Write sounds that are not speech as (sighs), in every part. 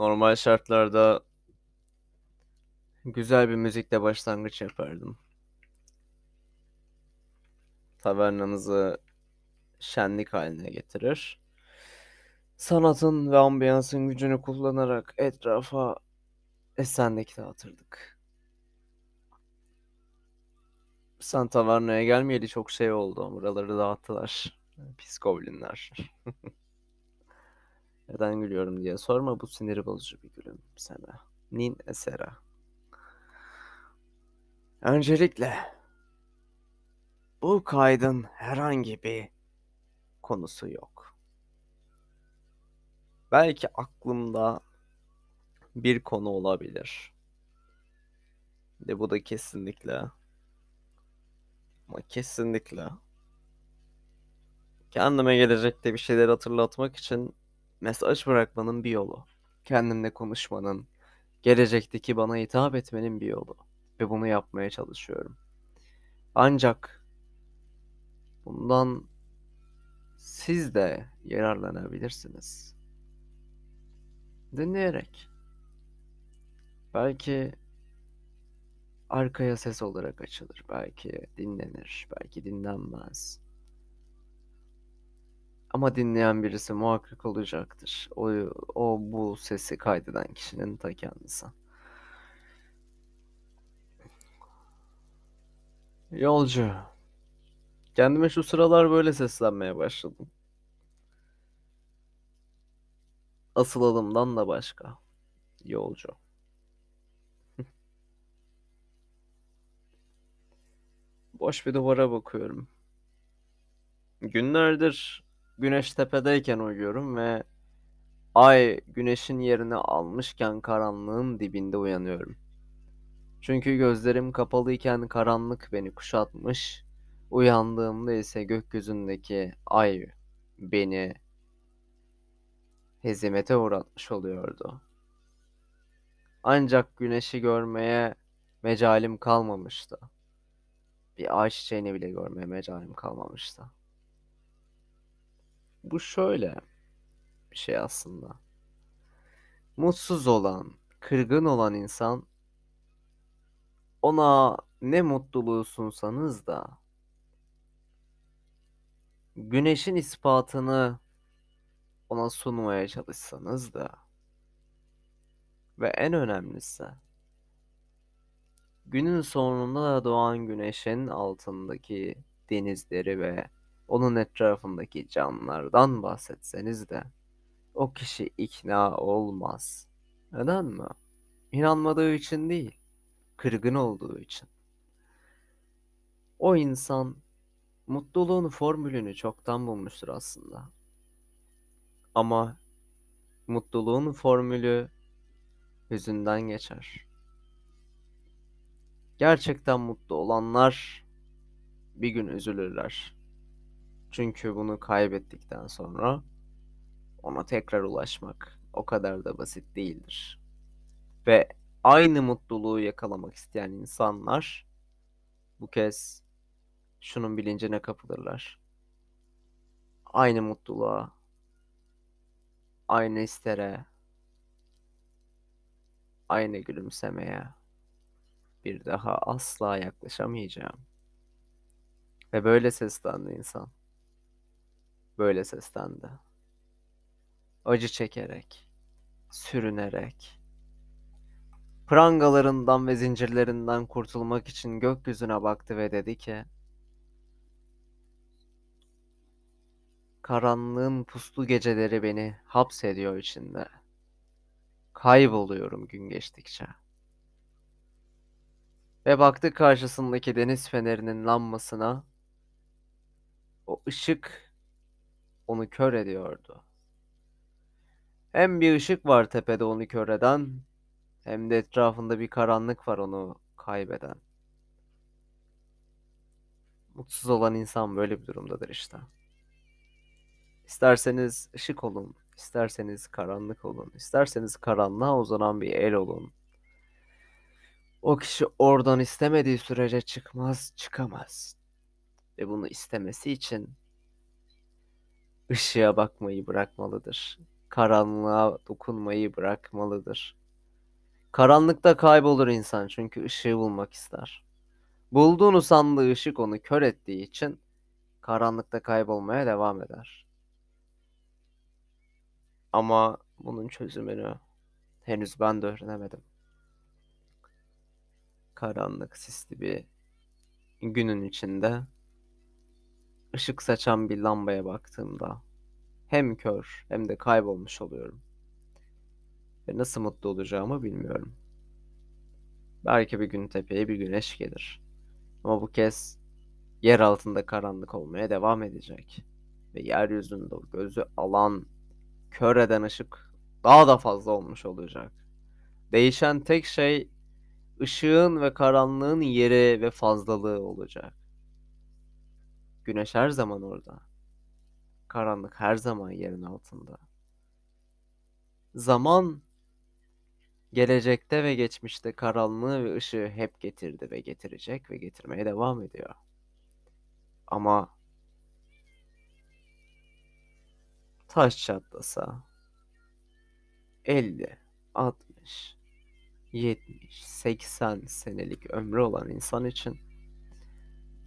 Normal şartlarda güzel bir müzikle başlangıç yapardım. Tavernanızı şenlik haline getirir. Sanatın ve ambiyansın gücünü kullanarak etrafa esenlik dağıtırdık. Sen tavernaya gelmeyeli çok şey oldu. Buraları dağıttılar. Pis goblinler. (laughs) Neden gülüyorum diye sorma bu sinir bozucu bir gülüm sana. Nin esera. Öncelikle bu kaydın herhangi bir konusu yok. Belki aklımda bir konu olabilir. De bu da kesinlikle ama kesinlikle kendime gelecekte bir şeyler hatırlatmak için mesaj bırakmanın bir yolu. Kendimle konuşmanın, gelecekteki bana hitap etmenin bir yolu. Ve bunu yapmaya çalışıyorum. Ancak bundan siz de yararlanabilirsiniz. Dinleyerek. Belki arkaya ses olarak açılır. Belki dinlenir. Belki dinlenmez. Ama dinleyen birisi muhakkak olacaktır. O, o bu sesi kaydeden kişinin ta kendisi. Yolcu. Kendime şu sıralar böyle seslenmeye başladım. Asıl adımdan da başka. Yolcu. Boş bir duvara bakıyorum. Günlerdir güneş tepedeyken uyuyorum ve ay güneşin yerini almışken karanlığın dibinde uyanıyorum. Çünkü gözlerim kapalıyken karanlık beni kuşatmış, uyandığımda ise gökyüzündeki ay beni hezimete uğratmış oluyordu. Ancak güneşi görmeye mecalim kalmamıştı. Bir ağaç çiçeğini bile görmeye mecalim kalmamıştı. Bu şöyle bir şey aslında. Mutsuz olan, kırgın olan insan ona ne mutluluğu sunsanız da güneşin ispatını ona sunmaya çalışsanız da ve en önemlisi günün sonunda da doğan güneşin altındaki denizleri ve onun etrafındaki canlılardan bahsetseniz de o kişi ikna olmaz. Neden mi? İnanmadığı için değil, kırgın olduğu için. O insan mutluluğun formülünü çoktan bulmuştur aslında. Ama mutluluğun formülü hüzünden geçer. Gerçekten mutlu olanlar bir gün üzülürler. Çünkü bunu kaybettikten sonra ona tekrar ulaşmak o kadar da basit değildir. Ve aynı mutluluğu yakalamak isteyen insanlar bu kez şunun bilincine kapılırlar. Aynı mutluluğa, aynı istere, aynı gülümsemeye bir daha asla yaklaşamayacağım. Ve böyle seslendi insan. Böyle seslendi. Acı çekerek, sürünerek, prangalarından ve zincirlerinden kurtulmak için gökyüzüne baktı ve dedi ki, Karanlığın puslu geceleri beni hapsediyor içinde. Kayboluyorum gün geçtikçe. Ve baktı karşısındaki deniz fenerinin lanmasına. O ışık onu kör ediyordu. Hem bir ışık var tepede onu kör eden, hem de etrafında bir karanlık var onu kaybeden. Mutsuz olan insan böyle bir durumdadır işte. İsterseniz ışık olun, isterseniz karanlık olun, isterseniz karanlığa uzanan bir el olun. O kişi oradan istemediği sürece çıkmaz, çıkamaz. Ve bunu istemesi için ışığa bakmayı bırakmalıdır. karanlığa dokunmayı bırakmalıdır. Karanlıkta kaybolur insan çünkü ışığı bulmak ister. Bulduğunu sandığı ışık onu kör ettiği için karanlıkta kaybolmaya devam eder. Ama bunun çözümünü henüz ben de öğrenemedim. Karanlık sisli bir günün içinde ışık saçan bir lambaya baktığımda hem kör hem de kaybolmuş oluyorum. Ve nasıl mutlu olacağımı bilmiyorum. Belki bir gün tepeye bir güneş gelir. Ama bu kez yer altında karanlık olmaya devam edecek. Ve yeryüzünde o gözü alan, kör eden ışık daha da fazla olmuş olacak. Değişen tek şey ışığın ve karanlığın yeri ve fazlalığı olacak. Güneş her zaman orada. Karanlık her zaman yerin altında. Zaman gelecekte ve geçmişte karanlığı ve ışığı hep getirdi ve getirecek ve getirmeye devam ediyor. Ama taş çatlasa 50, 60, 70, 80 senelik ömrü olan insan için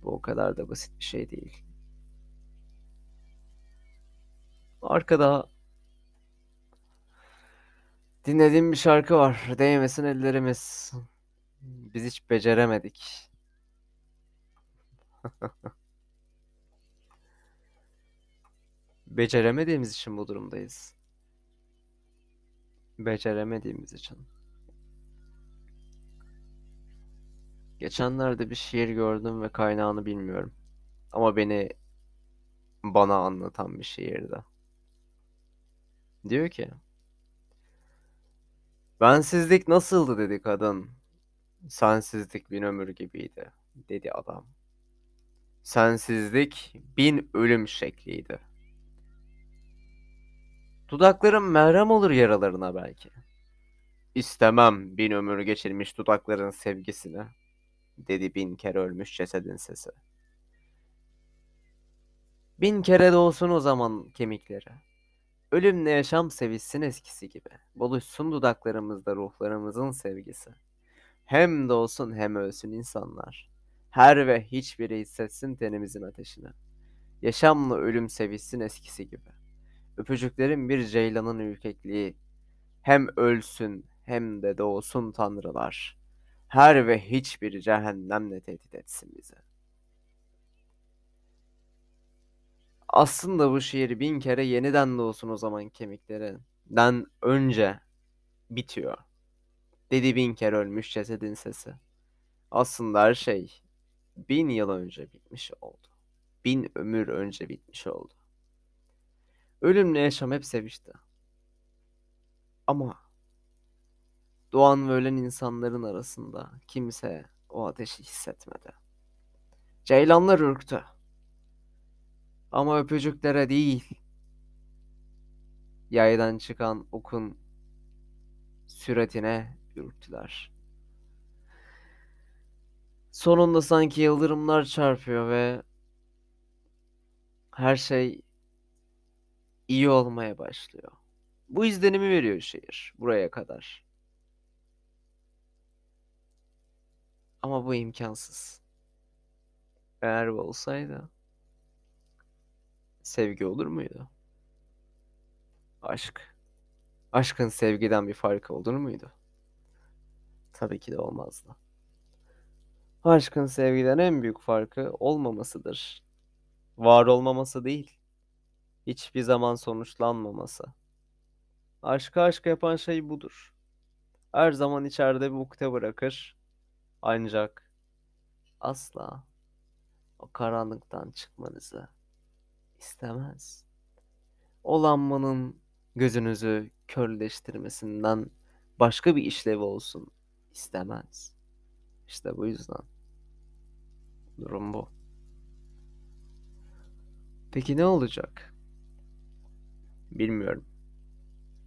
bu o kadar da basit bir şey değil. Arkada dinlediğim bir şarkı var. Değmesin ellerimiz. Biz hiç beceremedik. (laughs) Beceremediğimiz için bu durumdayız. Beceremediğimiz için. Geçenlerde bir şiir gördüm ve kaynağını bilmiyorum. Ama beni bana anlatan bir şiirdi. Diyor ki Bensizlik nasıldı dedi kadın. Sensizlik bin ömür gibiydi dedi adam. Sensizlik bin ölüm şekliydi. Dudaklarım merhem olur yaralarına belki. İstemem bin ömür geçirmiş dudakların sevgisini, dedi bin kere ölmüş cesedin sesi. Bin kere de olsun o zaman kemikleri. Ölümle yaşam sevişsin eskisi gibi. Buluşsun dudaklarımızda ruhlarımızın sevgisi. Hem doğsun hem ölsün insanlar. Her ve hiçbiri hissetsin tenimizin ateşini. Yaşamla ölüm sevişsin eskisi gibi. Öpücüklerin bir ceylanın ürkekliği. Hem ölsün hem de doğsun tanrılar. Her ve hiçbiri cehennemle tehdit etsin bizi. Aslında bu şiir bin kere yeniden doğsun o zaman kemiklerinden önce bitiyor. Dedi bin kere ölmüş cesedin sesi. Aslında her şey bin yıl önce bitmiş oldu. Bin ömür önce bitmiş oldu. Ölümle yaşam hep sevişti. Ama doğan ve ölen insanların arasında kimse o ateşi hissetmedi. Ceylanlar ürktü. Ama öpücüklere değil. Yaydan çıkan okun süratine ürktüler. Sonunda sanki yıldırımlar çarpıyor ve her şey iyi olmaya başlıyor. Bu izlenimi veriyor şehir buraya kadar. Ama bu imkansız. Eğer olsaydı sevgi olur muydu? Aşk. Aşkın sevgiden bir farkı olur muydu? Tabii ki de olmazdı. Aşkın sevgiden en büyük farkı olmamasıdır. Var olmaması değil. Hiçbir zaman sonuçlanmaması. Aşkı aşk yapan şey budur. Her zaman içeride bir ukde bırakır. Ancak asla o karanlıktan çıkmanızı istemez. O lambanın gözünüzü körleştirmesinden başka bir işlevi olsun istemez. İşte bu yüzden. Durum bu. Peki ne olacak? Bilmiyorum.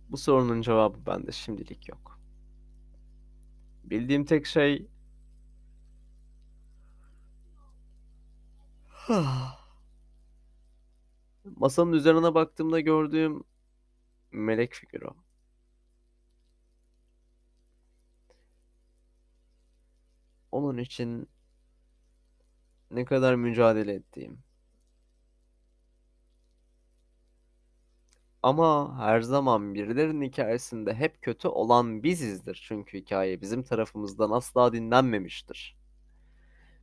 Bu sorunun cevabı bende şimdilik yok. Bildiğim tek şey (sighs) Masanın üzerine baktığımda gördüğüm melek figürü. Onun için ne kadar mücadele ettiğim. Ama her zaman birilerinin hikayesinde hep kötü olan bizizdir. Çünkü hikaye bizim tarafımızdan asla dinlenmemiştir.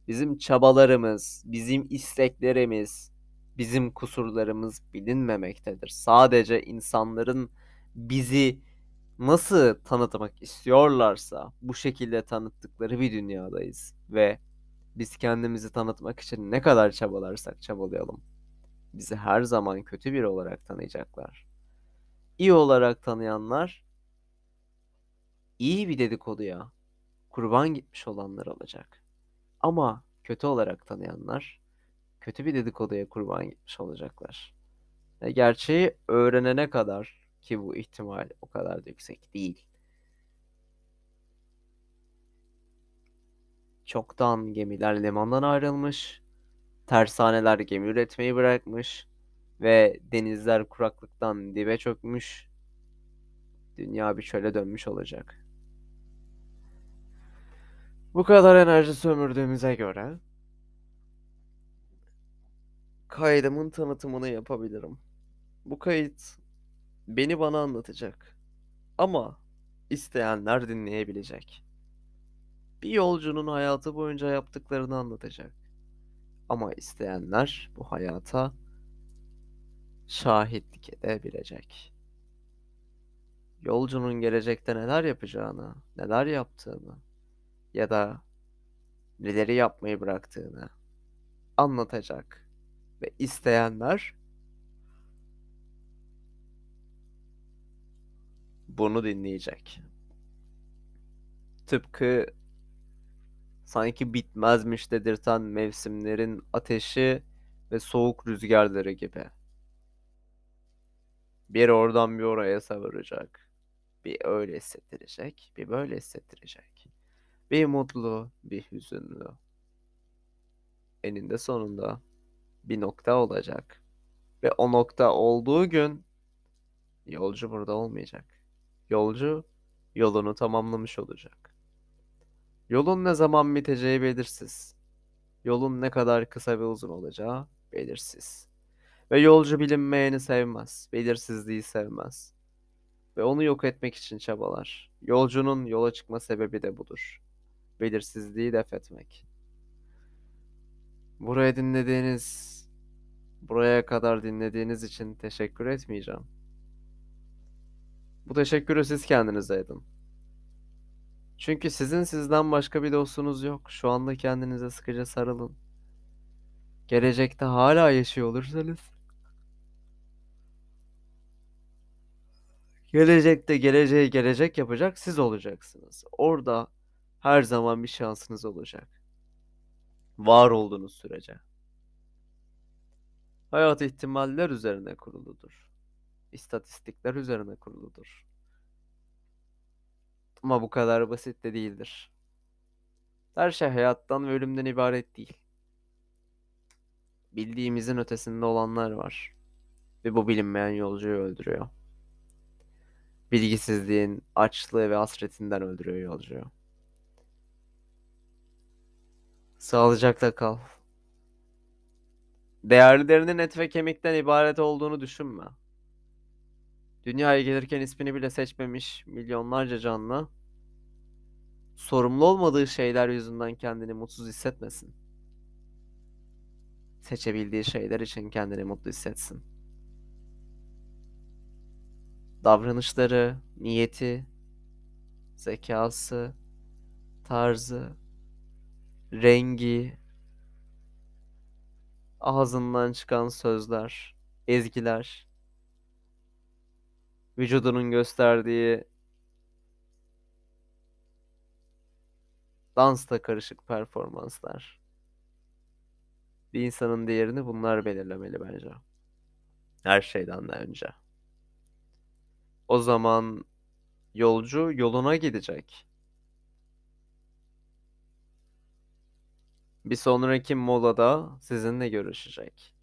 Bizim çabalarımız, bizim isteklerimiz, bizim kusurlarımız bilinmemektedir. Sadece insanların bizi nasıl tanıtmak istiyorlarsa bu şekilde tanıttıkları bir dünyadayız ve biz kendimizi tanıtmak için ne kadar çabalarsak çabalayalım bizi her zaman kötü biri olarak tanıyacaklar. İyi olarak tanıyanlar iyi bir dedikoduya kurban gitmiş olanlar olacak. Ama kötü olarak tanıyanlar kötü bir dedikoduya kurban gitmiş olacaklar. Ve gerçeği öğrenene kadar ki bu ihtimal o kadar da yüksek değil. Çoktan gemiler limandan ayrılmış, tersaneler gemi üretmeyi bırakmış ve denizler kuraklıktan dibe çökmüş. Dünya bir çöle dönmüş olacak. Bu kadar enerji sömürdüğümüze göre kaydımın tanıtımını yapabilirim. Bu kayıt beni bana anlatacak. Ama isteyenler dinleyebilecek. Bir yolcunun hayatı boyunca yaptıklarını anlatacak. Ama isteyenler bu hayata şahitlik edebilecek. Yolcunun gelecekte neler yapacağını, neler yaptığını ya da neleri yapmayı bıraktığını anlatacak ve isteyenler bunu dinleyecek. Tıpkı sanki bitmezmiş dedirten mevsimlerin ateşi ve soğuk rüzgarları gibi. Bir oradan bir oraya savuracak. Bir öyle hissettirecek, bir böyle hissettirecek. Bir mutlu, bir hüzünlü. Eninde sonunda bir nokta olacak. Ve o nokta olduğu gün yolcu burada olmayacak. Yolcu yolunu tamamlamış olacak. Yolun ne zaman biteceği belirsiz. Yolun ne kadar kısa ve uzun olacağı belirsiz. Ve yolcu bilinmeyeni sevmez, belirsizliği sevmez. Ve onu yok etmek için çabalar. Yolcunun yola çıkma sebebi de budur. Belirsizliği def etmek. Buraya dinlediğiniz, buraya kadar dinlediğiniz için teşekkür etmeyeceğim. Bu teşekkürü siz kendinize edin. Çünkü sizin sizden başka bir dostunuz yok. Şu anda kendinize sıkıca sarılın. Gelecekte hala yaşıyor olursanız gelecekte geleceği gelecek yapacak siz olacaksınız. Orada her zaman bir şansınız olacak. Var olduğunuz sürece. Hayat ihtimaller üzerine kuruludur. İstatistikler üzerine kuruludur. Ama bu kadar basit de değildir. Her şey hayattan ve ölümden ibaret değil. Bildiğimizin ötesinde olanlar var. Ve bu bilinmeyen yolcuyu öldürüyor. Bilgisizliğin açlığı ve hasretinden öldürüyor yolcuyu. Sağlıcakla kal. Değerlerinin et ve kemikten ibaret olduğunu düşünme. Dünyaya gelirken ismini bile seçmemiş milyonlarca canlı sorumlu olmadığı şeyler yüzünden kendini mutsuz hissetmesin. Seçebildiği şeyler için kendini mutlu hissetsin. Davranışları, niyeti, zekası, tarzı, rengi, ağzından çıkan sözler, ezgiler, vücudunun gösterdiği dansla karışık performanslar. Bir insanın değerini bunlar belirlemeli bence. Her şeyden de önce. O zaman yolcu yoluna gidecek. Bir sonraki molada sizinle görüşecek.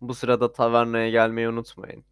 Bu sırada tavernaya gelmeyi unutmayın.